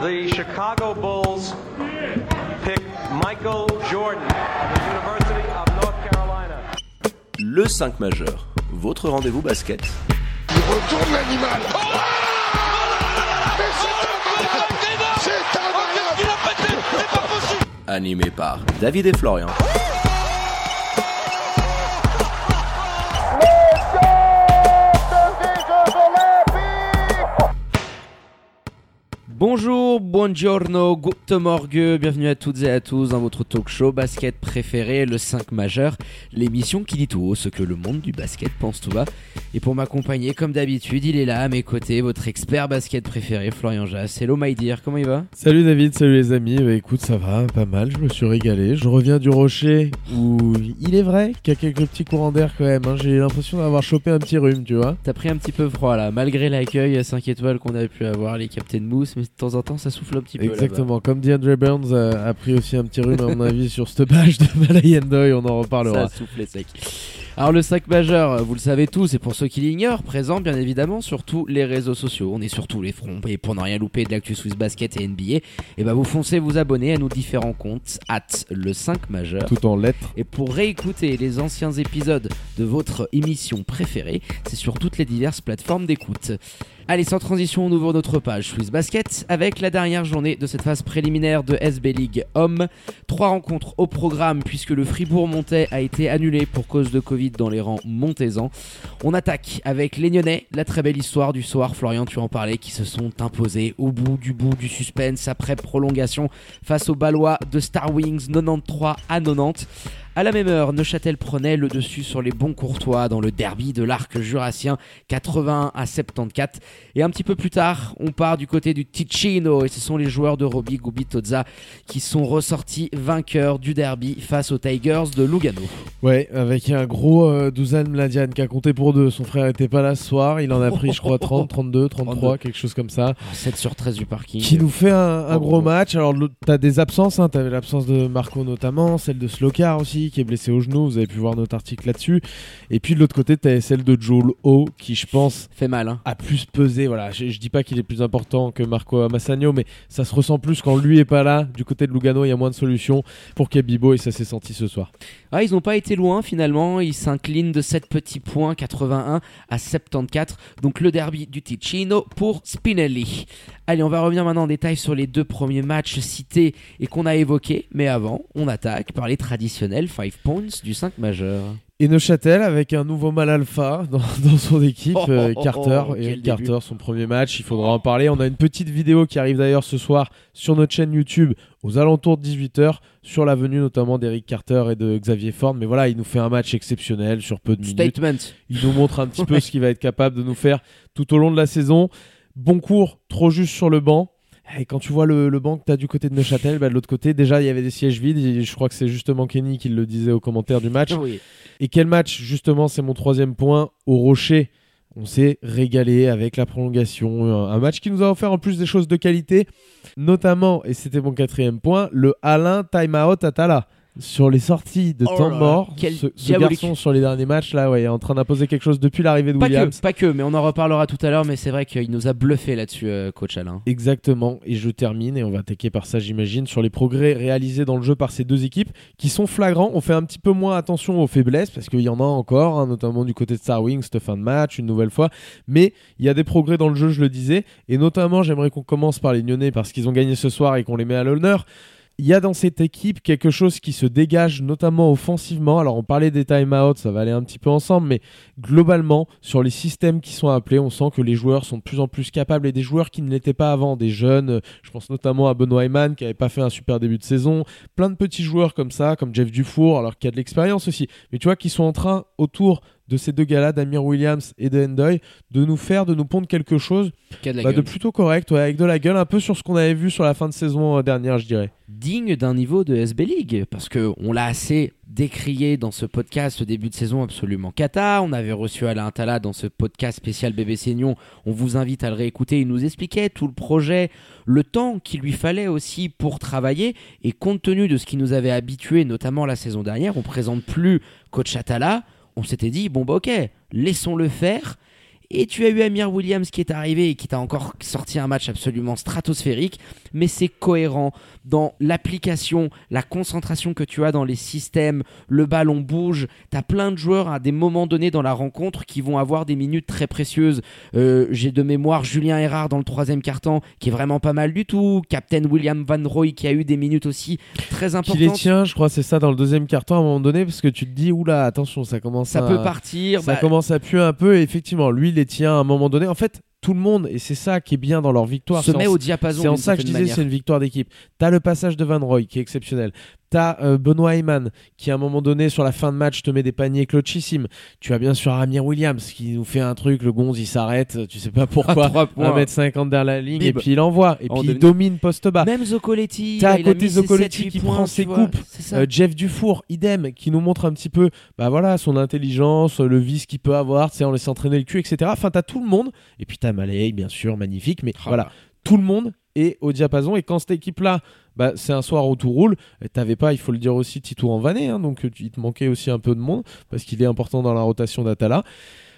the Chicago Bulls pick Michael Jordan of the University of North Carolina. Le 5 majeur, votre rendez-vous basket. Il retourne l'animal. Oh Mais c'est incroyable C'est incroyable Animé par David et Florian. Bonjour, buongiorno, good morgue, bienvenue à toutes et à tous dans votre talk show basket préféré, le 5 majeur, l'émission qui dit tout haut ce que le monde du basket pense tout bas. Et pour m'accompagner, comme d'habitude, il est là à mes côtés, votre expert basket préféré, Florian Jass. Hello my dear, comment il va? Salut David, salut les amis. Bah, écoute, ça va, pas mal, je me suis régalé. Je reviens du rocher où il est vrai qu'il y a quelques petits courants d'air quand même. hein. J'ai l'impression d'avoir chopé un petit rhume, tu vois. T'as pris un petit peu froid là, malgré l'accueil 5 étoiles qu'on a pu avoir, les Mousse, mais de temps en temps ça souffle un petit peu. Exactement, comme DeAndre Burns a, a pris aussi un petit rhume à mon avis sur cette badge de Malayendoy, on en reparlera. Ça souffle sec. Alors le sac majeur, vous le savez tous, et pour ceux qui l'ignorent, présent bien évidemment sur tous les réseaux sociaux. On est sur tous les fronts, et pour ne rien louper de l'actu Swiss Basket et NBA, et bah vous foncez vous abonner à nos différents comptes, at le 5 majeur. Tout en lettres. Et pour réécouter les anciens épisodes de votre émission préférée, c'est sur toutes les diverses plateformes d'écoute. Allez, sans transition, on ouvre notre page Swiss Basket avec la dernière journée de cette phase préliminaire de SB League Homme. Trois rencontres au programme puisque le Fribourg-Montais a été annulé pour cause de Covid dans les rangs montésans. On attaque avec les Nyonnais, la très belle histoire du soir, Florian, tu en parlais, qui se sont imposés au bout du bout du suspense après prolongation face aux Ballois de Star Wings 93 à 90. À la même heure, Neuchâtel prenait le dessus sur les bons courtois dans le derby de l'arc jurassien 81 à 74. Et un petit peu plus tard, on part du côté du Ticino et ce sont les joueurs de Roby Gubitoza qui sont ressortis vainqueurs du derby face aux Tigers de Lugano. Ouais, avec un gros euh, Douzan Mladian qui a compté pour deux. Son frère était pas là ce soir, il en a pris je crois 30, 32, 33, 32. quelque chose comme ça. 7 sur 13 du parking. Qui nous fait un, un Oh, gros oh. match. Alors, t'as des absences, hein. t'avais l'absence de Marco notamment, celle de Slokar aussi, qui est blessé au genou. Vous avez pu voir notre article là-dessus. Et puis de l'autre côté, t'avais celle de Joel O, qui je pense Fait mal, hein. a plus pesé. Voilà, je, je dis pas qu'il est plus important que Marco Massagno, mais ça se ressent plus quand lui est pas là. Du côté de Lugano, il y a moins de solutions pour Kebibo et ça s'est senti ce soir. Ah, ils n'ont pas été loin finalement, ils s'inclinent de 7 petits points, 81 à 74. Donc le derby du Ticino pour Spinelli. Allez, on va revenir maintenant en détail sur les deux premiers matchs cités et qu'on a évoqués. Mais avant, on attaque par les traditionnels 5 points du 5 majeur. Et Neuchâtel avec un nouveau mal alpha dans, dans son équipe, Oh, euh, oh, oh, Carter, oh, et début. Carter, son premier match, il faudra en parler. On a une petite vidéo qui arrive d'ailleurs ce soir sur notre chaîne YouTube aux alentours de 18h sur la venue notamment d'Eric Carter et de Xavier Ford. Mais voilà, il nous fait un match exceptionnel sur peu de minutes. Il nous montre un petit peu Ouais. ce qu'il va être capable de nous faire tout au long de la saison. Bon cours, trop juste sur le banc. Et quand tu vois le, le banc que tu as du côté de Neuchâtel, bah, de l'autre côté, déjà, il y avait des sièges vides. Et je crois que c'est justement Kenny qui le disait au commentaire du match. Oui. Et quel match, justement, c'est mon troisième point. Au Rocher, on s'est régalé avec la prolongation. Un match qui nous a offert en plus des choses de qualité, notamment, et c'était mon quatrième point, le Alain Timeout Atala. Sur les sorties de Oh temps mort, quel ce, garçon sur les derniers matchs là, ouais, est en train d'imposer quelque chose depuis l'arrivée de Pas Williams. que, pas que, mais on en reparlera tout à l'heure. Mais c'est vrai qu'il nous a bluffé là-dessus, euh, coach Alain. Exactement, et je termine, et on va attaquer par ça j'imagine, sur les progrès réalisés dans le jeu par ces deux équipes, qui sont flagrants. On fait un petit peu moins attention aux faiblesses, parce qu'il y en a encore, hein, notamment du côté de Star Wings, cette fin de match, une nouvelle fois, mais il y a des progrès dans le jeu, je le disais, et notamment j'aimerais qu'on commence par les Nyonnais, parce qu'ils ont gagné ce soir et qu'on les met à l'honneur. Il y a dans cette équipe quelque chose qui se dégage, notamment offensivement. Alors, on parlait des timeouts, ça va aller un petit peu ensemble, mais globalement, sur les systèmes qui sont appelés, on sent que les joueurs sont de plus en plus capables et des joueurs qui ne l'étaient pas avant, des jeunes, je pense notamment à Benoît Eyman qui n'avait pas fait un super début de saison, plein de petits joueurs comme ça, comme Jeff Dufour, alors qu'il a de l'expérience aussi, mais tu vois, qui sont en train, autour de ces deux gars-là, d'Amir Williams et de Endoy, de nous faire, de nous pondre quelque chose de bah, de plutôt correct, ouais, avec de la gueule, un peu sur ce qu'on avait vu sur la fin de saison euh, dernière, je dirais. digne d'un niveau de SB League parce que on l'a assez décrié dans ce podcast ce début de saison absolument cata. On avait reçu Alain Attala dans ce podcast spécial BBC Nyon. On vous invite à le réécouter. Il nous expliquait tout le projet, le temps qu'il lui fallait aussi pour travailler et compte tenu de ce qui nous avait habitué notamment la saison dernière, on présente plus coach Attala. On s'était dit bon bah ok, laissons-le faire. Et tu as eu Amir Williams qui est arrivé et qui t'a encore sorti un match absolument stratosphérique, mais c'est cohérent dans l'application, la concentration que tu as dans les systèmes, le ballon bouge, tu as plein de joueurs à des moments donnés dans la rencontre qui vont avoir des minutes très précieuses. Euh, J'ai de mémoire Julien Erard dans le troisième quart-temps qui est vraiment pas mal du tout, Captain William Van Roy qui a eu des minutes aussi très Qui importantes. les tient, je crois, c'est ça dans le deuxième carton à un moment donné, parce que tu te dis, oula, attention, ça commence Ça à... peut partir. Ça bah, commence à puer un peu, et effectivement, lui, il les tient à un moment donné. En fait, tout le monde, et c'est ça qui est bien dans leur victoire. se met en- au diapason. C'est en ça que je disais, c'est une victoire d'équipe. T'as le passage de Van Roy qui est exceptionnel. T'as euh, Benoît Heyman qui, à un moment donné, sur la fin de match, te met des paniers clochissimes. Tu as bien sûr Amir Williams qui nous fait un truc, le gonze il s'arrête, tu sais pas pourquoi. Trois points. 1m50 derrière la ligne, et puis il envoie. Et En puis il domine poste bas. Même Zocoletti, T'as à côté 7-8 qui points, prend ses vois, coupes. Euh, Jeff Dufour, idem, qui nous montre un petit peu bah voilà, son intelligence, le vice qu'il peut avoir, tu sais, en laissant traîner le cul, etc. Enfin, t'as tout le monde. Et puis t'as Malay, bien sûr, magnifique. Mais Oh voilà, là. Tout le monde est au diapason. Et quand cette équipe-là, bah, c'est un soir où tout roule, et t'avais pas, il faut le dire aussi, Tito en Vanet. hein, donc euh, il te manquait aussi un peu de monde, parce qu'il est important dans la rotation d'Atala.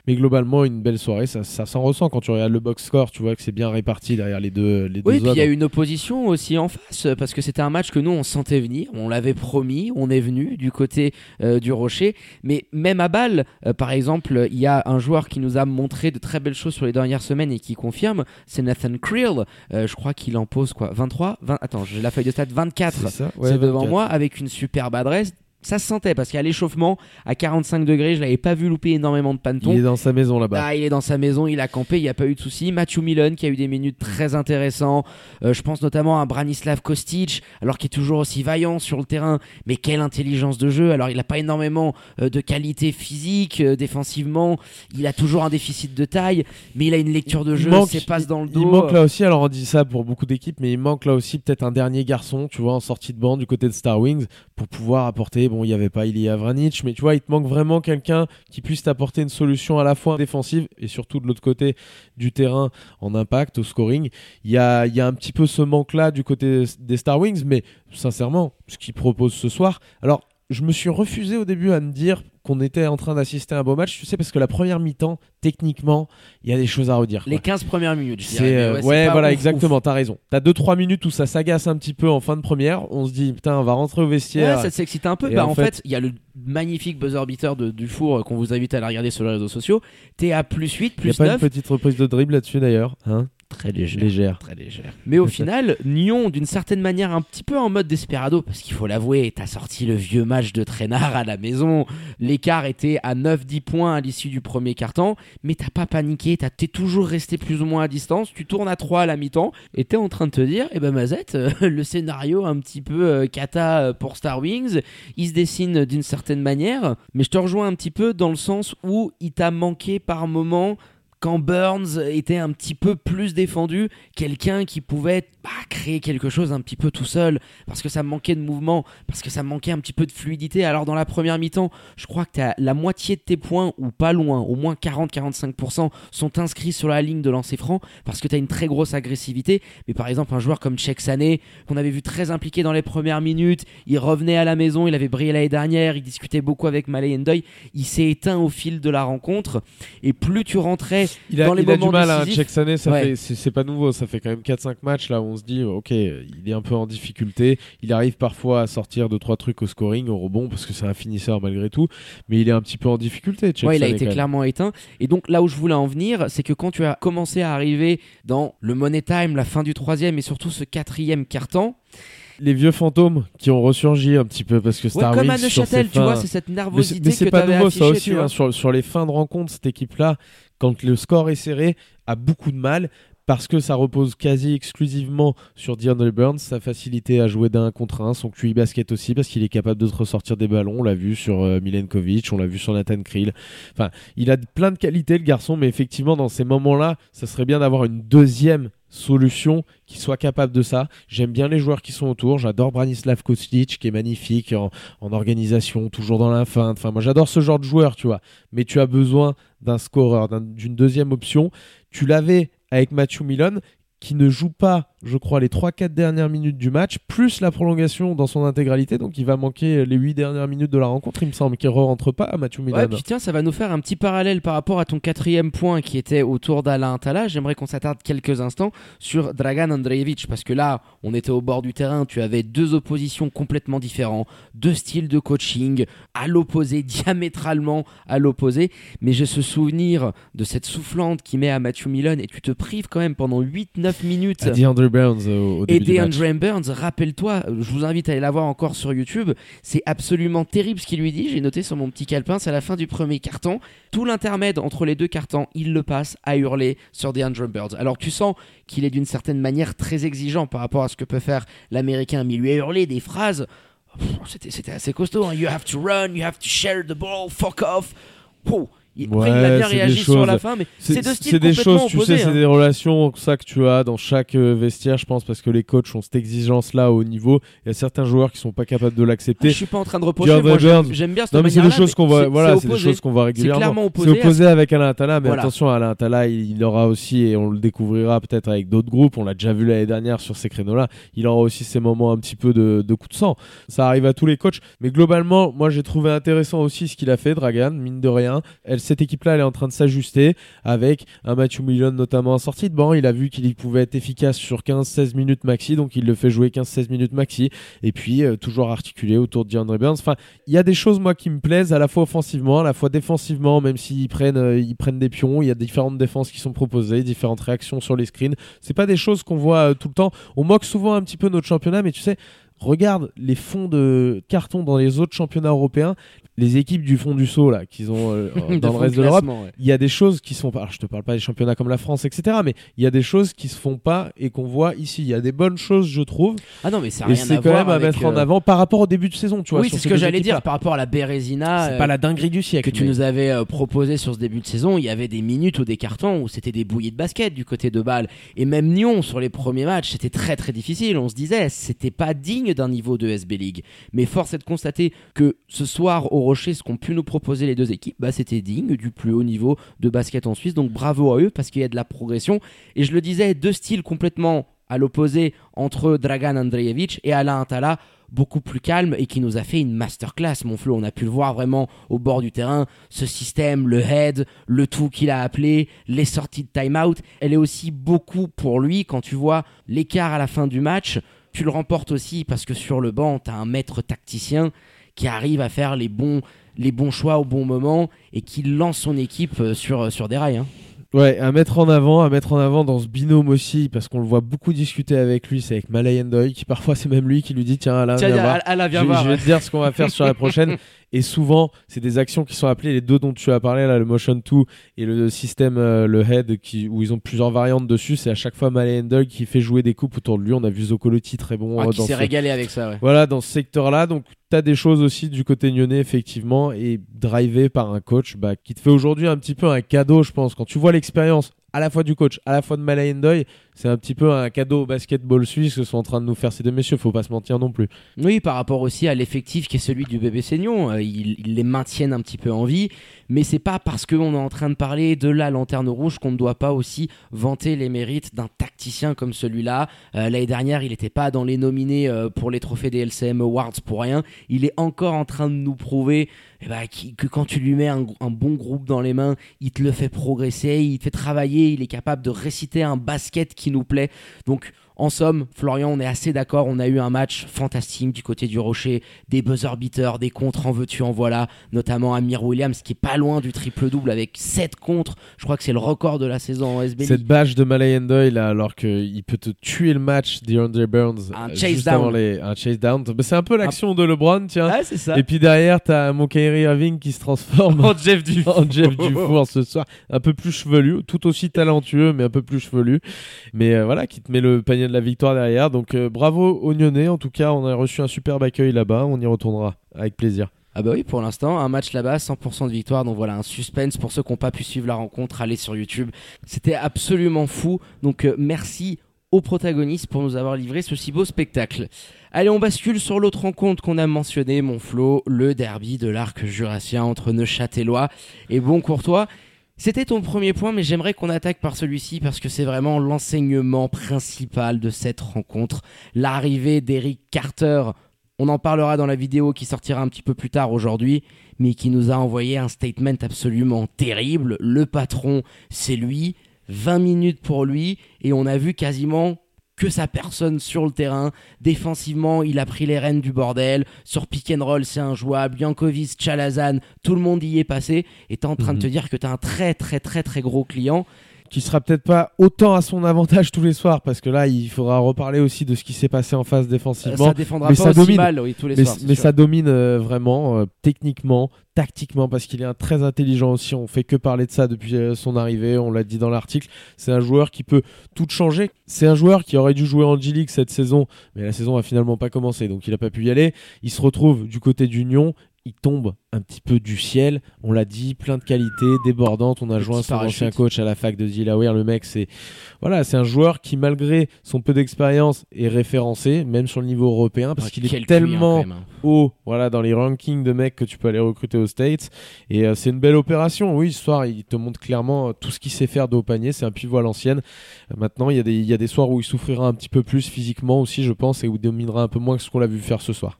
Mais globalement, une belle soirée, ça, ça s'en ressent quand tu regardes le box score, tu vois que c'est bien réparti derrière les deux, les deux Oui, puis il y a une opposition aussi en face, parce que c'était un match que nous on sentait venir, on l'avait promis, on est venu du côté euh, du Rocher, mais même à balle, euh, par exemple, il y a un joueur qui nous a montré de très belles choses sur les dernières semaines et qui confirme, c'est Nathan Creel, Euh, je crois qu'il en pose quoi, 23 20... Attends, j'ai la feuille de stats, 24 C'est ça, ouais, devant 24. moi avec une superbe adresse. Ça se sentait parce qu'à l'échauffement, à 45 degrés, je l'avais pas vu louper énormément de panetons. Il est dans sa maison là-bas. Ah, il est dans sa maison, il a campé, il n'y a pas eu de souci. Matthew Millen qui a eu des minutes très intéressantes. Euh, je pense notamment à Branislav Kostic, alors qu'il est toujours aussi vaillant sur le terrain, mais quelle intelligence de jeu. Alors il n'a pas énormément euh, de qualité physique, euh, défensivement, il a toujours un déficit de taille, mais il a une lecture de Il jeu, manque- ses passes dans le Il dos. manque là aussi, alors on dit ça pour beaucoup d'équipes, mais il manque là aussi peut-être un dernier garçon, tu vois, en sortie de banc du côté de Star Wings, pour pouvoir apporter, bon, il n'y avait pas Ilya Vranic, mais tu vois, il te manque vraiment quelqu'un qui puisse t'apporter une solution à la fois défensive et surtout de l'autre côté du terrain en impact, au scoring. Il y a, y a un petit peu ce manque-là du côté des Star Wings, mais sincèrement, ce qu'ils proposent ce soir, alors je me suis refusé au début à me dire qu'on était en train d'assister à un beau match, tu sais, parce que la première mi-temps, techniquement, il y a des choses à redire. Les quoi. 15 premières minutes, je dirais, euh, ouais, voilà, ouf, exactement, t'as raison. T'as 2-3 minutes où ça s'agace un petit peu en fin de première. On se dit, putain, on va rentrer au vestiaire. Ouais, ça s'excite un peu. Et Bah, en fait- il y a le magnifique buzzer beater de Dufour euh, qu'on vous invite à la regarder sur les réseaux sociaux. T'es à plus 8, Il y a plus pas 9. une petite reprise de dribble là-dessus d'ailleurs, hein Très. Légère. Très légère. Mais au final, Nyon, d'une certaine manière, un petit peu en mode desperado, parce qu'il faut l'avouer, t'as sorti le vieux match de traînard à la maison. L'écart était à 9-10 points à l'issue du premier quart-temps, mais t'as pas paniqué, t'es toujours resté plus ou moins à distance. Tu tournes à 3 à la mi-temps, et t'es en train de te dire, eh ben Mazette, euh, le scénario un petit peu euh, cata euh, pour Star Wings, il se dessine d'une certaine manière, mais je te rejoins un petit peu dans le sens où il t'a manqué par moment quand Burns était un petit peu plus défendu, quelqu'un qui pouvait bah, créer quelque chose un petit peu tout seul, parce que ça manquait de mouvement, parce que ça manquait un petit peu de fluidité. Alors dans la première mi-temps, je crois que as la moitié de tes points, ou pas loin, au moins 40-45% sont inscrits sur la ligne de lancer franc, parce que tu as une très grosse agressivité. Mais par exemple, un joueur comme Cheikh Sané, qu'on avait vu très impliqué dans les premières minutes, il revenait à la maison, il avait brillé l'année dernière, il discutait beaucoup avec Malay Ndoye, il s'est éteint au fil de la rencontre, et plus tu rentrais Il a, Dans les il a du moments mal à décisifs. check Sané, ça Ouais. c'est pas nouveau, ça fait quand même 4-5 matchs là où on se dit, ok, il est un peu en difficulté, il arrive parfois à sortir 2-3 trucs au scoring, au rebond, parce que c'est un finisseur malgré tout, mais il est un petit peu en difficulté. Ouais, il a été clairement éteint. Et donc là où je voulais en venir, c'est que quand tu as commencé à arriver dans le Money Time, la fin du troisième et surtout ce quatrième quart-temps, Les vieux fantômes qui ont ressurgi un petit peu parce que ouais, Star comme à Wings, sur Neuchâtel, ses tu vois, c'est cette nervosité mais c'est que pas nouveau ça aussi, hein, sur, sur les fins de rencontre, cette équipe-là, quand le score est serré, a beaucoup de mal parce que ça repose quasi exclusivement sur Dion Burns, sa facilité à jouer d'un contre un, son QI basket aussi, parce qu'il est capable de ressortir des ballons. On l'a vu sur euh, Milenkovic, on l'a vu sur Nathan Krill. Enfin, il a plein de qualités, le garçon, mais effectivement, dans ces moments-là, ça serait bien d'avoir une deuxième solution qui soit capable de ça. J'aime bien les joueurs qui sont autour. J'adore Branislav Kostic qui est magnifique en, organisation, toujours dans la feinte. Enfin, moi, j'adore ce genre de joueur, tu vois. Mais tu as besoin d'un scoreur, d'un- d'une deuxième option. Tu l'avais avec Matthew Milon qui ne joue pas je crois, les 3-4 dernières minutes du match, plus la prolongation dans son intégralité. Donc il va manquer les 8 dernières minutes de la rencontre. Il me semble qu'il ne rentre pas à Mathieu Milan. Ouais, puis tiens, ça va nous faire un petit parallèle par rapport à ton quatrième point qui était autour d'Alain Tala. J'aimerais qu'on s'attarde quelques instants sur Dragan Andreevich parce que là, on était au bord du terrain. Tu avais deux oppositions complètement différentes, deux styles de coaching à l'opposé, diamétralement à l'opposé. Mais j'ai ce souvenir de cette soufflante qui met à Matthew Milon et tu te prives quand même pendant 8-9 minutes. Burns au, au Et début du match. DeAndre Burns, rappelle-toi, je vous invite à aller la voir encore sur YouTube. C'est absolument terrible ce qu'il lui dit. J'ai noté sur mon petit calepin, c'est à la fin du premier carton. Tout l'intermède entre les deux cartons, il le passe à hurler sur DeAndre Burns. Alors tu sens qu'il est d'une certaine manière très exigeant par rapport à ce que peut faire l'américain, mais il lui a hurlé des phrases. C'était, c'était assez costaud. hein. You have to run, you have to share the ball, fuck off. Pouh. Il, après, il a Ouais, bien réagi sur choses- la fin, mais c'est, deux styles c'est des complètement choses, tu sais, c'est hein. des relations ça que tu as dans chaque euh, vestiaire, je pense, parce que les coachs ont cette exigence-là au niveau. Il y a certains joueurs qui sont pas capables de Ah, l'accepter. je suis pas en train de reprocher. J'aime, bien cette Non mais c'est des choses qu'on c'est- voilà, c'est des opposé. choses qu'on voit régulièrement. clairement C'est opposé à opposé avec Alain Tala, mais Voilà. attention, Alain Tala, il, il aura aussi, et on le découvrira peut-être avec d'autres groupes, on l'a déjà vu l'année dernière sur ces créneaux-là, il aura aussi ces moments un petit peu de, de coup de sang. Ça arrive à tous les coachs, mais globalement, moi j'ai trouvé intéressant aussi ce qu'il a fait, Dragan, mine de rien. Elle, cette équipe-là, elle est en train de s'ajuster avec un Matthew Milon notamment en sortie de banc. Il a vu qu'il pouvait être efficace sur 15-16 minutes maxi, donc il le fait jouer 15-16 minutes maxi. Et puis, euh, toujours articulé autour de DeAndre Burns. Enfin, il y a des choses, moi, qui me plaisent à la fois offensivement, à la fois défensivement, même s'ils prennent, euh, ils prennent des pions. Il y a différentes défenses qui sont proposées, différentes réactions sur les screens. C'est pas des choses qu'on voit euh, tout le temps. On moque souvent un petit peu notre championnat, mais tu sais, regarde les fonds de carton dans les autres championnats européens, les équipes du fond du saut, là, qu'ils ont euh, De dans le reste de l'Europe ouais. il y a des choses qui sont pas. Alors, je te parle pas des championnats comme la France, etc. Mais il y a des choses qui se font pas et qu'on voit ici. Il y a des bonnes choses, je trouve. Ah non, mais ça rien c'est à quand voir même à mettre en euh, avant par rapport au début de saison, tu vois. oui, c'est ce que j'allais dire par rapport à la Bérésina. C'est euh, pas la dinguerie du siècle. que tu mais- nous avais euh, proposé sur ce début de saison, il y avait des minutes ou des cartons où c'était des bouillies de basket du côté de Bâle. Et même Nyon, sur les premiers matchs, c'était très très difficile. On se disait, c'était pas digne d'un niveau de SB League. Mais force est de constater que ce soir au Rocher, ce qu'ont pu nous proposer les deux équipes, bah, c'était digne du plus haut niveau de basket en Suisse. Donc bravo à eux parce qu'il y a de la progression. Et je le disais, deux styles complètement à l'opposé entre Dragan Andreevich et Alain Atala beaucoup plus calme et qui nous a fait une masterclass, mon Flo. On a pu le voir vraiment au bord du terrain. Ce système, le head, le tout qu'il a appelé, les sorties de time-out, elle est aussi beaucoup pour lui. Quand tu vois l'écart à la fin du match, tu le remportes aussi parce que sur le banc, tu as un maître tacticien qui arrive à faire les bons, les bons choix au bon moment et qui lance son équipe euh, sur, sur des rails. hein. Ouais, à mettre en avant, à mettre en avant dans ce binôme aussi, parce qu'on le voit beaucoup discuter avec lui, c'est avec Malay Endoy, qui parfois c'est même lui qui lui dit tiens Alain, viens voir. Alain, je, je vais te dire ce qu'on va faire sur la prochaine. Et souvent, c'est des actions qui sont appelées, les deux dont tu as parlé, là, le Motion 2 et le système, euh, le Head, qui, où ils ont plusieurs variantes dessus. C'est à chaque fois Malay Endoy qui fait jouer des coupes autour de lui. On a vu Zocolotti très bon Ah, euh, qui s'est ce, régalé avec ça, ouais. voilà, dans ce secteur-là. Donc, tu as des choses aussi du côté nyonnais, effectivement, et drivé par un coach bah, qui te fait aujourd'hui un petit peu un cadeau, je pense. Quand tu vois l'expérience à la fois du coach, à la fois de Malay Endoy, c'est un petit peu un cadeau au basketball suisse que sont en train de nous faire ces deux messieurs. Faut pas se mentir non plus. Oui, par rapport aussi à l'effectif qui est celui du bébé Seignon, euh, ils, les maintiennent un petit peu en vie, mais c'est pas parce qu'on est en train de parler de la lanterne rouge qu'on ne doit pas aussi vanter les mérites d'un tacticien comme celui-là. Euh, L'année dernière, il n'était pas dans les nominés euh, pour les trophées des LCM Awards pour rien. Il est encore en train de nous prouver eh ben, que quand tu lui mets un, un bon groupe dans les mains, il te le fait progresser, il te fait travailler, il est capable de réciter un basket qui nous plaît. Donc, en somme, Florian, on est assez d'accord. On a eu un match fantastique du côté du Rocher, des buzzer beaters, des contres en veux-tu, en voilà, notamment Amir Williams qui est pas loin du triple-double avec 7 contres. Je crois que c'est le record de la saison en SB. Cette bâche de Malay Endoy, là, alors qu'il peut te tuer le match DeAndre Burns. Un euh, chase juste down. les- un chase down. Bah, c'est un peu l'action de LeBron, tiens. C'est ça. Et puis derrière, t'as mon Kyrie Irving qui se transforme Jeff en Jeff Dufour ce soir, un peu plus chevelu, tout aussi talentueux, mais un peu plus chevelu. Mais euh, voilà, qui te met le panier de la victoire derrière. Donc euh, bravo Nyonnais. En tout cas, on a reçu un superbe accueil là-bas. On y retournera avec plaisir. Ah bah oui, pour l'instant, un match là-bas, 100% de victoire. Donc voilà, un suspense pour ceux qui n'ont pas pu suivre la rencontre, allez sur YouTube. C'était absolument fou. Donc euh, merci aux protagonistes pour nous avoir livré ce si beau spectacle. Allez, on bascule sur l'autre rencontre qu'on a mentionné, mon Flo, le derby de l'arc jurassien entre Neuchâtelois et Boncourtois. C'était ton premier point, mais j'aimerais qu'on attaque par celui-ci parce que c'est vraiment l'enseignement principal de cette rencontre. L'arrivée d'Eric Carter. On en parlera dans la vidéo qui sortira un petit peu plus tard aujourd'hui, mais qui nous a envoyé un statement absolument terrible. Le patron, c'est lui. 20 minutes pour lui, et on a vu quasiment que sa personne sur le terrain. Défensivement, il a pris les rênes du bordel. Sur pick and roll, c'est injouable. Jankovic, Chalazan, tout le monde y est passé. Et t'es en train de te Mhm. dire que t'as un très très très très gros client. Qui sera peut-être pas autant à son avantage tous les soirs parce que là il faudra reparler aussi de ce qui s'est passé en face Euh, défensivement ça défendra mais pas ça aussi domine. mal oui, tous les mais, soirs. mais sûr. ça domine euh, vraiment euh, techniquement tactiquement parce qu'il est un très intelligent aussi on fait que parler de ça depuis euh, son arrivée on l'a dit dans l'article c'est un joueur qui peut tout changer c'est un joueur qui aurait dû jouer en G-League cette saison mais la saison a finalement pas commencé donc il a pas pu y aller il se retrouve du côté d'Union il tombe un petit peu du ciel. On l'a dit, plein de qualités, débordante. On a joint son ancien coach à la fac de Delaware. Le mec, c'est voilà, c'est un joueur qui, malgré son peu d'expérience, est référencé, même sur le niveau européen, parce qu'il est client, tellement même, hein. haut, voilà, dans les rankings de mecs que tu peux aller recruter aux States. Et euh, c'est une belle opération. Oui, ce soir, il te montre clairement euh, tout ce qu'il sait faire de haut panier. C'est un pivot à l'ancienne. Euh, maintenant, il y, a des, il y a des soirs où il souffrira un petit peu plus physiquement aussi, je pense, et où il dominera un peu moins que ce qu'on l'a vu faire ce soir.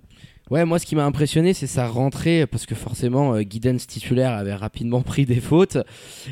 Ouais, moi ce qui m'a impressionné, c'est sa rentrée, parce que forcément, euh, Giddens titulaire avait rapidement pris des fautes.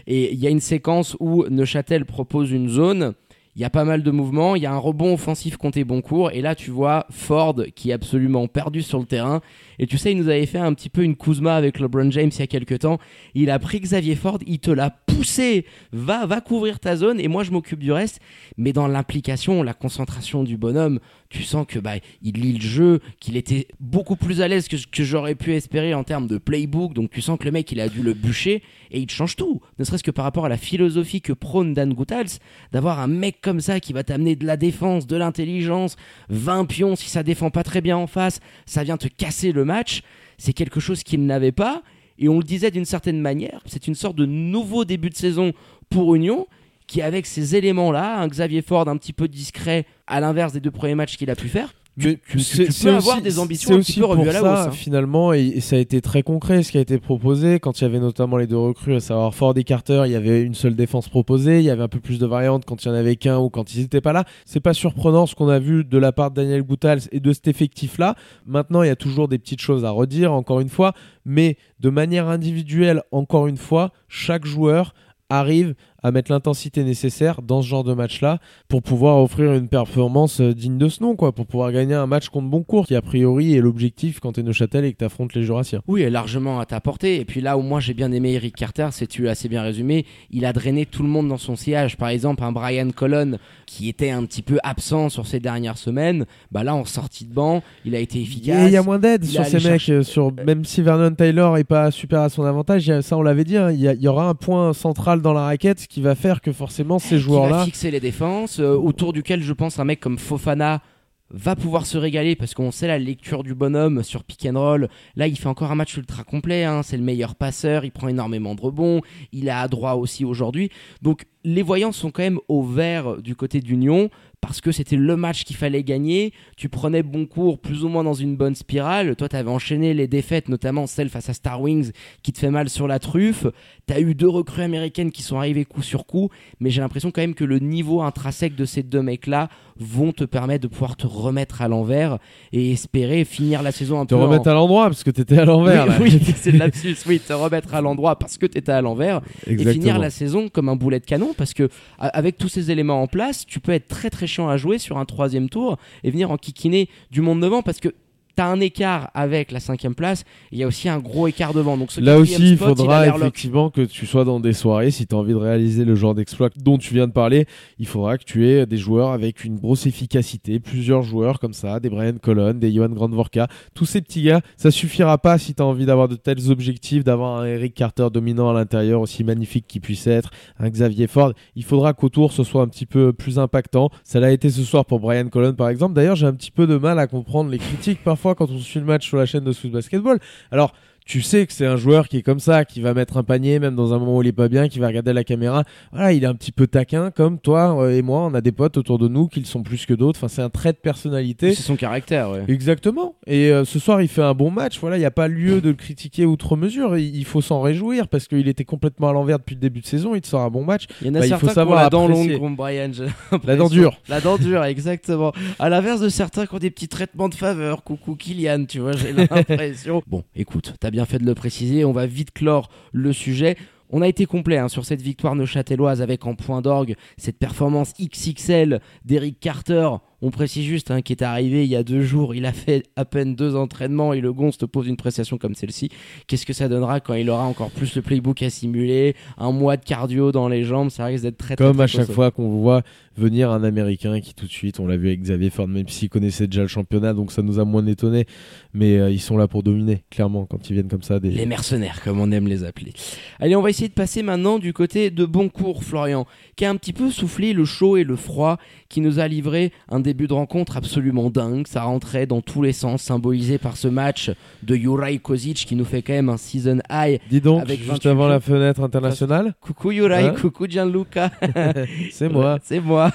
Et il y a une séquence où Neuchâtel propose une zone. Il y a pas mal de mouvements, il y a un rebond offensif compté bon cours, et là tu vois Ford qui est absolument perdu sur le terrain. Et tu sais, il nous avait fait un petit peu une Kuzma avec LeBron James il y a quelques temps. Il a pris Xavier Ford, il te l'a poussé, va, va couvrir ta zone, et moi je m'occupe du reste. Mais dans l'implication, la concentration du bonhomme, tu sens que bah il lit le jeu, qu'il était beaucoup plus à l'aise que ce que j'aurais pu espérer en termes de playbook. Donc tu sens que le mec il a dû le bûcher et il change tout. Ne serait-ce que par rapport à la philosophie que prône Dan Gutals, d'avoir un mec comme ça qui va t'amener de la défense, de l'intelligence, 20 pions si ça défend pas très bien en face, ça vient te casser le match. C'est quelque chose qu'il n'avait pas. Et on le disait d'une certaine manière, c'est une sorte de nouveau début de saison pour Union qui avec ces éléments-là, un Xavier Ford un petit peu discret, à l'inverse des deux premiers matchs qu'il a pu faire, Mais tu- peux avoir aussi- des ambitions un petit aussi peu revues pour à la ça, hausse, hein. finalement, et, et ça a été très concret ce qui a été proposé. Quand il y avait notamment les deux recrues, à savoir Ford et Carter, il y avait une seule défense proposée. Il y avait un peu plus de variantes quand il y en avait qu'un ou quand ils n'étaient pas là. C'est pas surprenant ce qu'on a vu de la part de Daniel Goutals et de cet effectif-là. Maintenant, il y a toujours des petites choses à redire, encore une fois, mais de manière individuelle, encore une fois, chaque joueur arrive à mettre l'intensité nécessaire dans ce genre de match-là pour pouvoir offrir une performance euh, digne de ce nom, quoi, pour pouvoir gagner un match contre Boncourt, qui a priori est l'objectif quand t'es Neuchâtel et que t'affrontes les Jurassiens. Oui, largement à ta portée. Et puis là où moi j'ai bien aimé Eric Carter, c'est tu l'as assez bien résumé, il a drainé tout le monde dans son sillage. Par exemple, un Brian Colon qui était un petit peu absent sur ces dernières semaines, bah là en sortie de banc, il a été Et efficace. il y a moins d'aide sur ces mecs, chercher- sur, même si Vernon Taylor est pas super à son avantage, ça on l'avait dit, hein, il y, y aura un point central dans la raquette qui va faire que forcément ces qui va joueurs-là fixer les défenses, euh, autour duquel je pense un mec comme Fofana va pouvoir se régaler parce qu'on sait la lecture du bonhomme sur pick and roll. Là, il fait encore un match ultra complet. hein. C'est le meilleur passeur. Il prend énormément de rebonds. Il est à droit aussi aujourd'hui. Donc, les voyants sont quand même au vert du côté d'Union parce que c'était le match qu'il fallait gagner. Tu prenais bon cours plus ou moins dans une bonne spirale. Toi, tu avais enchaîné les défaites, notamment celle face à Star Wings qui te fait mal sur la truffe. Tu as eu deux recrues américaines qui sont arrivées coup sur coup. Mais j'ai l'impression quand même que le niveau intrinsèque de ces deux mecs-là vont te permettre de pouvoir te remettre à l'envers et espérer finir la saison un te peu remettent en... à l'endroit parce que t'étais à l'envers. Oui, oui, c'est le lapsus. Oui, te remettre à l'endroit parce que t'étais à l'envers et finir la saison comme un boulet de canon parce que avec tous ces éléments en place, tu peux être très très chiant à jouer sur un troisième tour et venir en kikiner du monde devant parce que t'as un écart avec la cinquième place. Il y a aussi un gros écart devant. Donc ce Là aussi, il spot, faudra effectivement que tu sois dans des soirées. Si tu as envie de réaliser le genre d'exploit dont tu viens de parler, il faudra que tu aies des joueurs avec une grosse efficacité, plusieurs joueurs comme ça, des Brian Colon, des Johan Grandvorka, tous ces petits gars. Ça suffira pas si tu as envie d'avoir de tels objectifs, d'avoir un Eric Carter dominant à l'intérieur, aussi magnifique qu'il puisse être, un Xavier Ford. Il faudra qu'autour ce soit un petit peu plus impactant. Ça l'a été ce soir pour Brian Colon par exemple. D'ailleurs, j'ai un petit peu de mal à comprendre les critiques parfois quand on suit le match sur la chaîne de Swiss Basketball. Alors, tu sais que c'est un joueur qui est comme ça, qui va mettre un panier même dans un moment où il est pas bien, qui va regarder la caméra. Voilà, il est un petit peu taquin comme toi euh, et moi. On a des potes autour de nous qui le sont plus que d'autres. Enfin, c'est un trait de personnalité. C'est son caractère, ouais. Exactement. Et euh, ce soir, il fait un bon match. Voilà, il n'y a pas lieu de le critiquer outre mesure. Il, il faut s'en réjouir parce qu'il était complètement à l'envers depuis le début de saison. Il te sort un bon match. Il y en a Bah, il certains faut savoir qui ont la dent longue comme Brian. La dent dure. La dent dure, exactement. À l'inverse de certains qui ont des petits traitements de faveur. Coucou Kylian, tu vois, j'ai l'impression. bon, écoute, t'as bien fait de le préciser. On va vite clore le sujet. On a été complet hein, sur cette victoire neuchâteloise avec en point d'orgue cette performance XXL d'Eric Carter. On précise juste hein, qui est arrivé il y a deux jours. Il a fait à peine deux entraînements et le Gonz te pose une prestation comme celle-ci. Qu'est-ce que ça donnera quand il aura encore plus le playbook à simuler, un mois de cardio dans les jambes? Ça risque d'être très très, Comme très à chaque fois qu'on voit venir un Américain qui tout de suite, on l'a vu avec Xavier Ford, même s'il connaissait déjà le championnat, donc ça nous a moins étonné. Mais euh, ils sont là pour dominer, clairement, quand ils viennent comme ça. Des... Les mercenaires, comme on aime les appeler. Allez, on va essayer de passer maintenant du côté de Boncourt, Florian, qui a un petit peu soufflé le chaud et le froid, qui nous a livré un début de rencontre absolument dingue. Ça rentrait dans tous les sens, symbolisé par ce match de Juraj Kozic, qui nous fait quand même un season high. Dis donc, Avec juste 28 avant la fenêtre internationale, Coucou Juraj, Hein coucou Gianluca. c'est moi. C'est moi.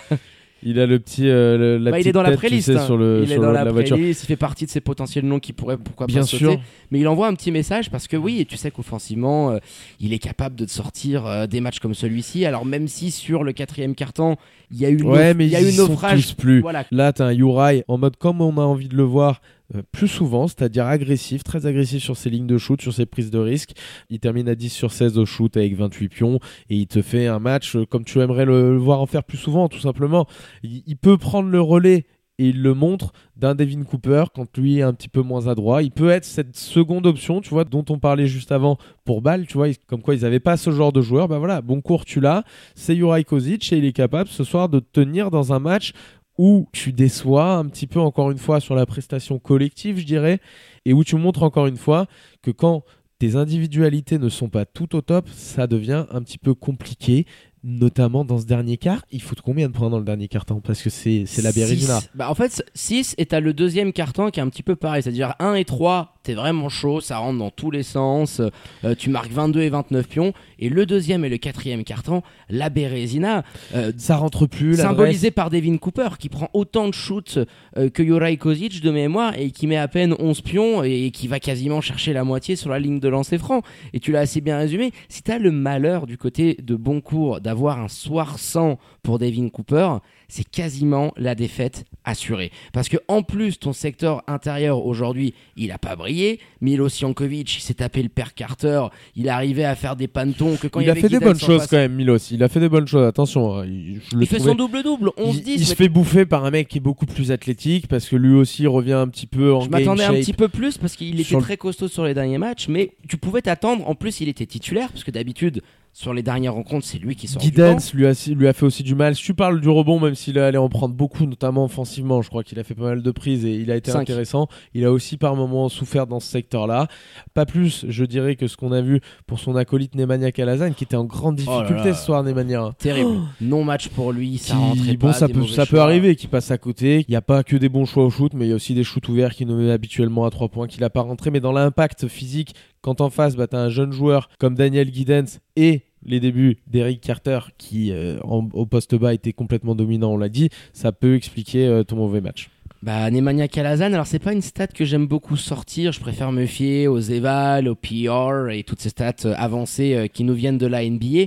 Il a le petit, euh, le- la Bah, il est dans la tête, tu playlist. sais, hein. sur le, il est dans le- la, la voiture. Il fait partie de ces potentiels noms qui pourraient pourquoi Bien pas sûr. sauter. Mais il envoie un petit message parce que oui, tu sais qu'offensivement, euh, il est capable de te sortir euh, des matchs comme celui-ci. Alors même si sur le quatrième carton, il y a eu une, Ouais, mais il y a eu naufrage. plus. Voilà. Là, t'as un Uri en mode comme on a envie de le voir euh, plus souvent, c'est-à-dire agressif, très agressif sur ses lignes de shoot, sur ses prises de risque. Il termine à 10 sur 16 au shoot avec 28 pions et il te fait un match euh, comme tu aimerais le, voir en faire plus souvent, tout simplement. Il, peut prendre le relais et il le montre d'un Devin Cooper quand lui est un petit peu moins adroit. Il peut être cette seconde option, tu vois, dont on parlait juste avant pour Bâle, tu vois, comme quoi ils n'avaient pas ce genre de joueur. Bah voilà, bon cours, tu l'as. C'est Juraj Kozic et il est capable ce soir de te tenir dans un match où tu déçois un petit peu encore une fois sur la prestation collective, je dirais, et où tu montres encore une fois que quand tes individualités ne sont pas tout au top, ça devient un petit peu compliqué, notamment dans ce dernier quart. Il faut combien de points dans le dernier quart temps Parce que c'est c'est la Bérésina. Bah, en fait, 6 et t'as le deuxième carton qui est un petit peu pareil. C'est-à-dire 1 et 3, t'es vraiment chaud, ça rentre dans tous les sens. euh, tu marques 22 et 29 pions. Et le deuxième et le quatrième carton, la Bérésina, euh, Ça rentre plus. symbolisé par Devin Cooper qui prend autant de shoots euh, que Juraj Kozic de mémoire et qui met à peine 11 pions et qui va quasiment chercher la moitié sur la ligne de lancer franc. Et tu l'as assez bien résumé. Si tu as le malheur du côté de Boncourt d'avoir un soir sans pour Devin Cooper, c'est quasiment la défaite assurée. Parce que en plus, ton secteur intérieur aujourd'hui, il a pas brillé. Milo Jankovic, il s'est tapé le père Carter. Il arrivait à faire des pantons que quand il, il a avait fait des bonnes choses quand même, Milos. Il a fait des bonnes choses. Attention, hein, il, je le Il fait son double-double, 11-10. Il, il se fait bouffer par un mec qui est beaucoup plus athlétique parce que lui aussi revient un petit peu en Je m'attendais un petit peu plus parce qu'il était Sur très costaud sur les derniers matchs, mais tu pouvais t'attendre. En plus, il était titulaire parce que d'habitude, sur les dernières rencontres, c'est lui qui sort. Guidance lui a, lui a fait aussi du mal. Si tu parles du rebond, même s'il est allé en prendre beaucoup, notamment offensivement, je crois qu'il a fait pas mal de prises et il a été Cinq. intéressant. Il a aussi par moments souffert dans ce secteur-là. Pas plus, je dirais, que ce qu'on a vu pour son acolyte Nemanja Kalazan, qui était en grande Oh là difficulté là. ce soir, Nemanja. Terrible. Non-match pour lui, ça Qui- rentrait bon, pas. ça peut, ça arriver qu'il passe à côté. Il n'y a pas que des bons choix au shoot, mais il y a aussi des shoots ouverts qui nous met habituellement à 3 points qu'il n'a pas rentré. Mais dans l'impact physique, quand en face, bah, tu as un jeune joueur comme Daniel Guidance et les débuts d'Eric Carter qui, euh, en- au poste bas, était complètement dominant, on l'a dit, ça peut expliquer euh, ton mauvais match. Bah, Nemanja Kalazan, alors c'est pas une stat que j'aime beaucoup sortir. Je préfère me fier aux Eval, aux PR et toutes ces stats euh, avancées qui nous viennent de la NBA.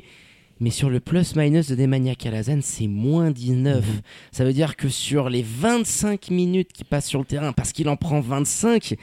Mais sur le plus-minus de Nemanja Kalazan, c'est moins 19. Mhm. Ça veut dire que sur les 25 minutes qu'il passe sur le terrain, parce qu'il en prend 25,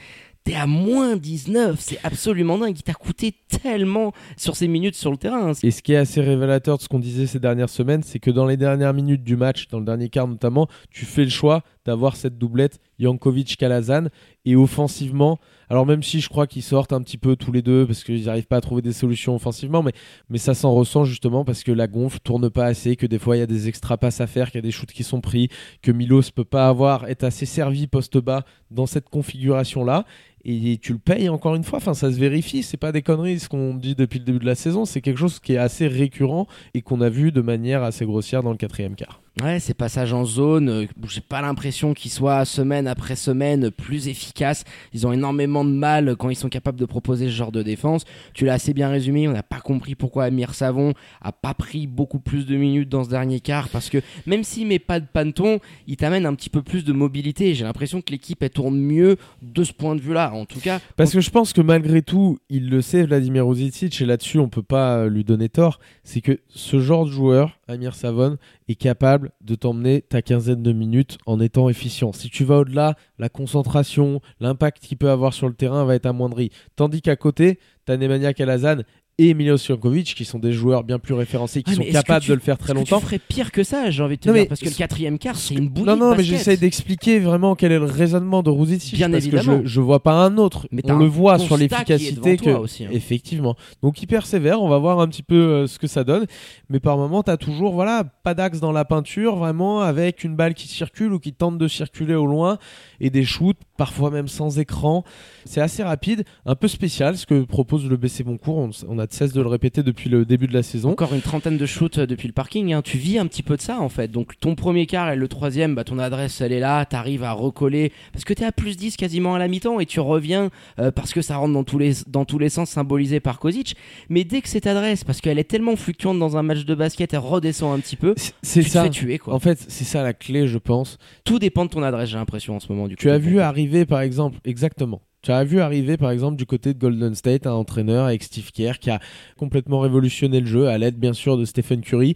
t'es à moins 19. C'est absolument dingue. Il t'a coûté tellement sur ces minutes sur le terrain. hein. Et ce qui est assez révélateur de ce qu'on disait ces dernières semaines, c'est que dans les dernières minutes du match, dans le dernier quart notamment, tu fais le choix d'avoir cette doublette Jankovic-Kalazan. Et offensivement, alors même si je crois qu'ils sortent un petit peu tous les deux parce qu'ils n'arrivent pas à trouver des solutions offensivement, mais, mais ça s'en ressent justement parce que la gonfle tourne pas assez, que des fois il y a des extra passes à faire, qu'il y a des shoots qui sont pris, que Milos peut pas avoir, être assez servi poste bas dans cette configuration-là. Et tu le payes encore une fois, enfin ça se vérifie, c'est pas des conneries ce qu'on dit depuis le début de la saison, c'est quelque chose qui est assez récurrent et qu'on a vu de manière assez grossière dans le quatrième quart. Ouais, ces passages en zone, euh, j'ai pas l'impression qu'ils soient semaine après semaine plus efficaces. Ils ont énormément de mal quand ils sont capables de proposer ce genre de défense. Tu l'as assez bien résumé, on n'a pas compris pourquoi Amir Savon a pas pris beaucoup plus de minutes dans ce dernier quart parce que même s'il met pas de panton, il t'amène un petit peu plus de mobilité. J'ai l'impression que l'équipe elle tourne mieux de ce point de vue-là. En tout cas, Parce que je pense que malgré tout, il le sait, Vladimir Rositic, et là-dessus, on peut pas euh, lui donner tort. C'est que ce genre de joueur, Amir Savon, est capable de t'emmener ta quinzaine de minutes en étant efficient. Si tu vas au-delà, la concentration, l'impact qu'il peut avoir sur le terrain va être amoindri. Tandis qu'à côté, t'as Nemanja Kalazan et Emilio Sjankovic qui sont des joueurs bien plus référencés, qui Ouais, sont capables tu- de le faire très est-ce que longtemps. Tu ferais pire que ça, j'ai envie de te Non, dire, parce que le quatrième quart, c'est une bouillie Non, de non, mais j'essaye d'expliquer vraiment quel est le raisonnement de. Bien parce évidemment. que je, je vois pas un autre. Mais On le voit sur l'efficacité que. aussi, hein. Effectivement. Donc il persévère, on va voir un petit peu euh, ce que ça donne. Mais par moment, t'as toujours, voilà, pas d'axe dans la peinture, vraiment, avec une balle qui circule ou qui tente de circuler au loin et des shoots, parfois même sans écran. C'est assez rapide, un peu spécial ce que propose le BC Boncourt. On, on a de cesse de le répéter depuis le début de la saison. Encore une trentaine de shoots euh, depuis le parking. hein. Tu vis un petit peu de ça en fait. Donc ton premier quart et le troisième, bah, ton adresse elle est là. T'arrives à recoller parce que t'es à plus 10 quasiment à la mi-temps et tu reviens euh, parce que ça rentre dans tous, les, dans tous les sens symbolisé par Kozic. Mais dès que cette adresse, parce qu'elle est tellement fluctuante dans un match de basket, elle redescend un petit peu. C'est- Tu te ça. fais tuer quoi. En fait, c'est ça la clé, je pense. Tout dépend de ton adresse, j'ai l'impression en ce moment. Du Tu as vu arriver, par exemple, exactement. Tu as vu arriver, par exemple, du côté de Golden State, un entraîneur avec Steve Kerr qui a complètement révolutionné le jeu, à l'aide, bien sûr, de Stephen Curry.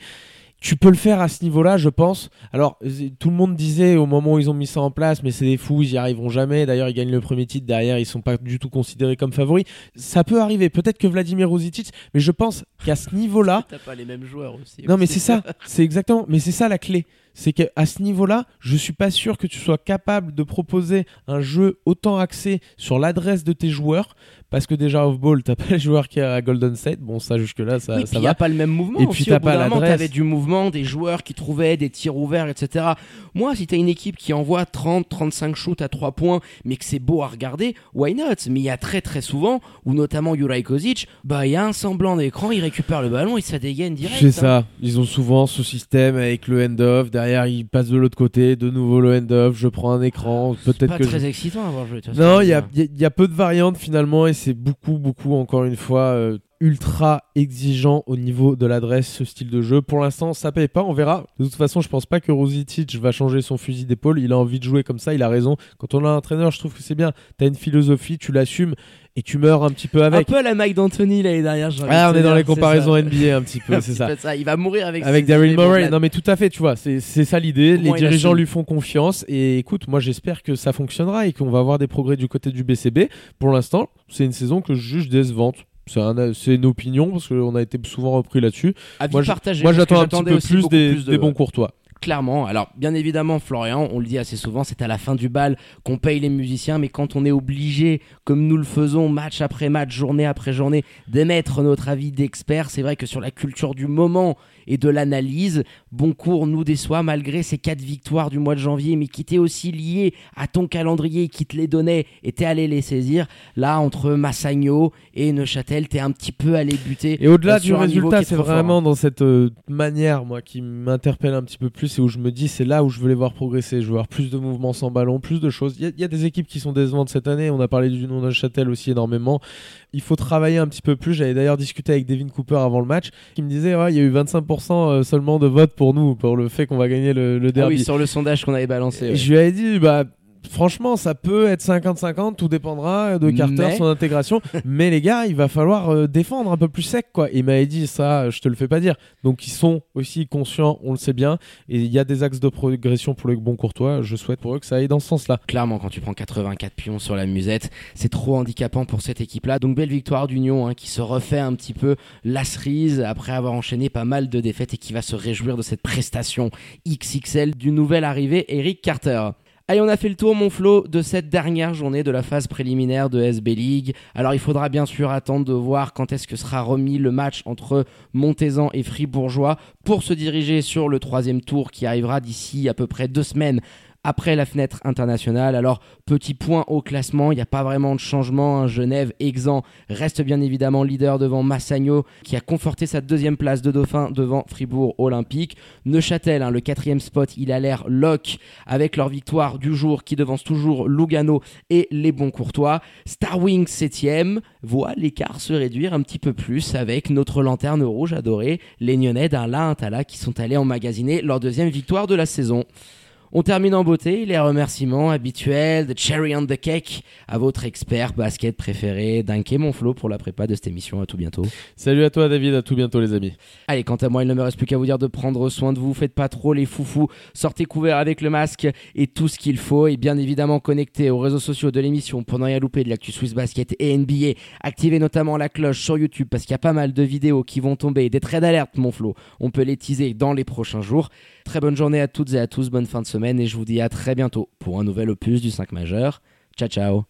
Tu peux le faire à ce niveau-là, je pense. Alors, tout le monde disait au moment où ils ont mis ça en place, mais c'est des fous, ils y arriveront jamais. D'ailleurs, ils gagnent le premier titre. Derrière, ils sont pas du tout considérés comme favoris. Ça peut arriver. Peut-être que Vladimir Rositic, mais je pense qu'à ce niveau-là, T'as pas les mêmes joueurs aussi. non, mais c'est ça, c'est exactement, mais c'est ça la clé. C'est qu'à ce niveau-là, je suis pas sûr que tu sois capable de proposer un jeu autant axé sur l'adresse de tes joueurs, parce que déjà off-ball, t'as pas les joueurs qui a à Golden State. Bon, ça jusque-là, ça, Oui, ça puis il n'y va. a pas le même mouvement. Et aussi. puis t'as pas l'adresse. t'avais du mouvement, des joueurs qui trouvaient des tirs ouverts, etc. Moi, si t'as une équipe qui envoie 30, 35 shoots à 3 points, mais que c'est beau à regarder, why not? Mais il y a très très souvent, où notamment Juraj Kozic, bah il y a un semblant d'écran, il récupère le ballon, il se dégaine direct. C'est hein. ça. Ils ont souvent ce système avec le end-off. Derrière, ils passent de l'autre côté. De nouveau le end-off. Je prends un écran. C'est Peut-être pas que très je- excitant à Non, il y a, il a- il y a peu de variantes finalement et c'est beaucoup, beaucoup, encore une fois, euh, ultra exigeant au niveau de l'adresse, ce style de jeu. Pour l'instant, ça paye pas, on verra. De toute façon, je pense pas que Rositic va changer son fusil d'épaule. Il a envie de jouer comme ça, il a raison. Quand on a un entraîneur, je trouve que c'est bien. T'as une philosophie, tu l'assumes et tu meurs un petit peu Un avec. peu à la Mike D'Antoni l'année dernière. Ah, on est dans les comparaisons. NBA un petit peu, Un c'est ça. peu ça. Il va mourir avec Avec Daryl bon, non mais tout à fait, tu vois, c'est ça l'idée. Les dirigeants lui font confiance et écoute, moi j'espère que ça fonctionnera et qu'on va avoir des progrès du côté du BCB. Pour l'instant, c'est une saison que je juge décevante. C'est un- une opinion parce qu'on a été souvent repris là-dessus. Moi, j'attends un petit peu plus de- des bons courtois. Clairement. Alors, bien évidemment, Florian, on le dit assez souvent, c'est à la fin du bal qu'on paye les musiciens, mais quand on est obligé, comme nous le faisons, match après match, journée après journée, d'émettre notre avis d'expert, c'est vrai que sur la culture du moment et de l'analyse, Boncourt nous déçoit malgré ses quatre victoires du mois de janvier, mais qui étaient aussi liées à ton calendrier qui te les donnait et t'es allé les saisir. Là, entre Massagno et Neuchâtel, t'es un petit peu allé buter. Et au-delà euh, du résultat, c'est vraiment hein. dans cette euh, manière, moi, qui m'interpelle un petit peu plus et où je me dis, c'est là où je veux les voir progresser. Je veux voir plus de mouvements sans ballon, plus de choses. Il y, a- il y a des équipes qui sont décevantes cette année. On a parlé du nom de Châtel aussi énormément. Il faut travailler un petit peu plus. J'avais d'ailleurs discuté avec Devin Cooper avant le match, qui me disait, ouais, il y a eu 25% seulement de vote pour nous, pour le fait qu'on va gagner le, le Ah derby. oui, sur le sondage qu'on avait balancé. Ouais. Je lui avais dit, bah. Franchement, ça peut être 50-50, tout dépendra de Carter, Mais- son intégration. mais les gars, il va falloir euh, défendre un peu plus sec, quoi. Et il m'avait dit ça, je te le fais pas dire. Donc ils sont aussi conscients, on le sait bien. Et il y a des axes de progression pour le bon courtois. Je souhaite pour eux que ça aille dans ce sens-là. Clairement, quand tu prends 84 pions sur la musette, c'est trop handicapant pour cette équipe-là. Donc belle victoire d'Union hein, qui se refait un petit peu la cerise après avoir enchaîné pas mal de défaites et qui va se réjouir de cette prestation XXL du nouvel arrivé Eric Carter. Allez, on a fait le tour, mon Flo, de cette dernière journée de la phase préliminaire de SB League. Alors, il faudra bien sûr attendre de voir quand est-ce que sera remis le match entre Montezan et Fribourgeois pour se diriger sur le troisième tour qui arrivera d'ici à peu près deux semaines après la fenêtre internationale. Alors, petit point au classement, il n'y a pas vraiment de changement. Hein. Genève, exempt, reste bien évidemment leader devant Massagno, qui a conforté sa deuxième place de Dauphin devant Fribourg Olympique. Neuchâtel, hein, le quatrième spot, il a l'air lock avec leur victoire du jour qui devance toujours Lugano et les bons courtois. Star Wings 7ème voit l'écart se réduire un petit peu plus avec notre lanterne rouge adorée, les Nyonnais d'Alain Tala qui sont allés emmagasiner leur deuxième victoire de la saison. On termine en beauté, les remerciements habituels de Cherry on the Cake à votre expert basket préféré, Dunké Monflo, pour la prépa de cette émission. À tout bientôt. Salut à toi, David. À tout bientôt, les amis. Allez, quant à moi, il ne me reste plus qu'à vous dire de prendre soin de vous. Faites pas trop les foufous. Sortez couverts avec le masque et tout ce qu'il faut. Et bien évidemment, connectez aux réseaux sociaux de l'émission pour ne rien louper de l'actu Swiss Basket et NBA. Activez notamment la cloche sur YouTube parce qu'il y a pas mal de vidéos qui vont tomber. Des traits d'alerte, Monflo. On peut les teaser dans les prochains jours. Très bonne journée à toutes et à tous. Bonne fin de et je vous dis à très bientôt pour un nouvel opus du 5 majeur. Ciao ciao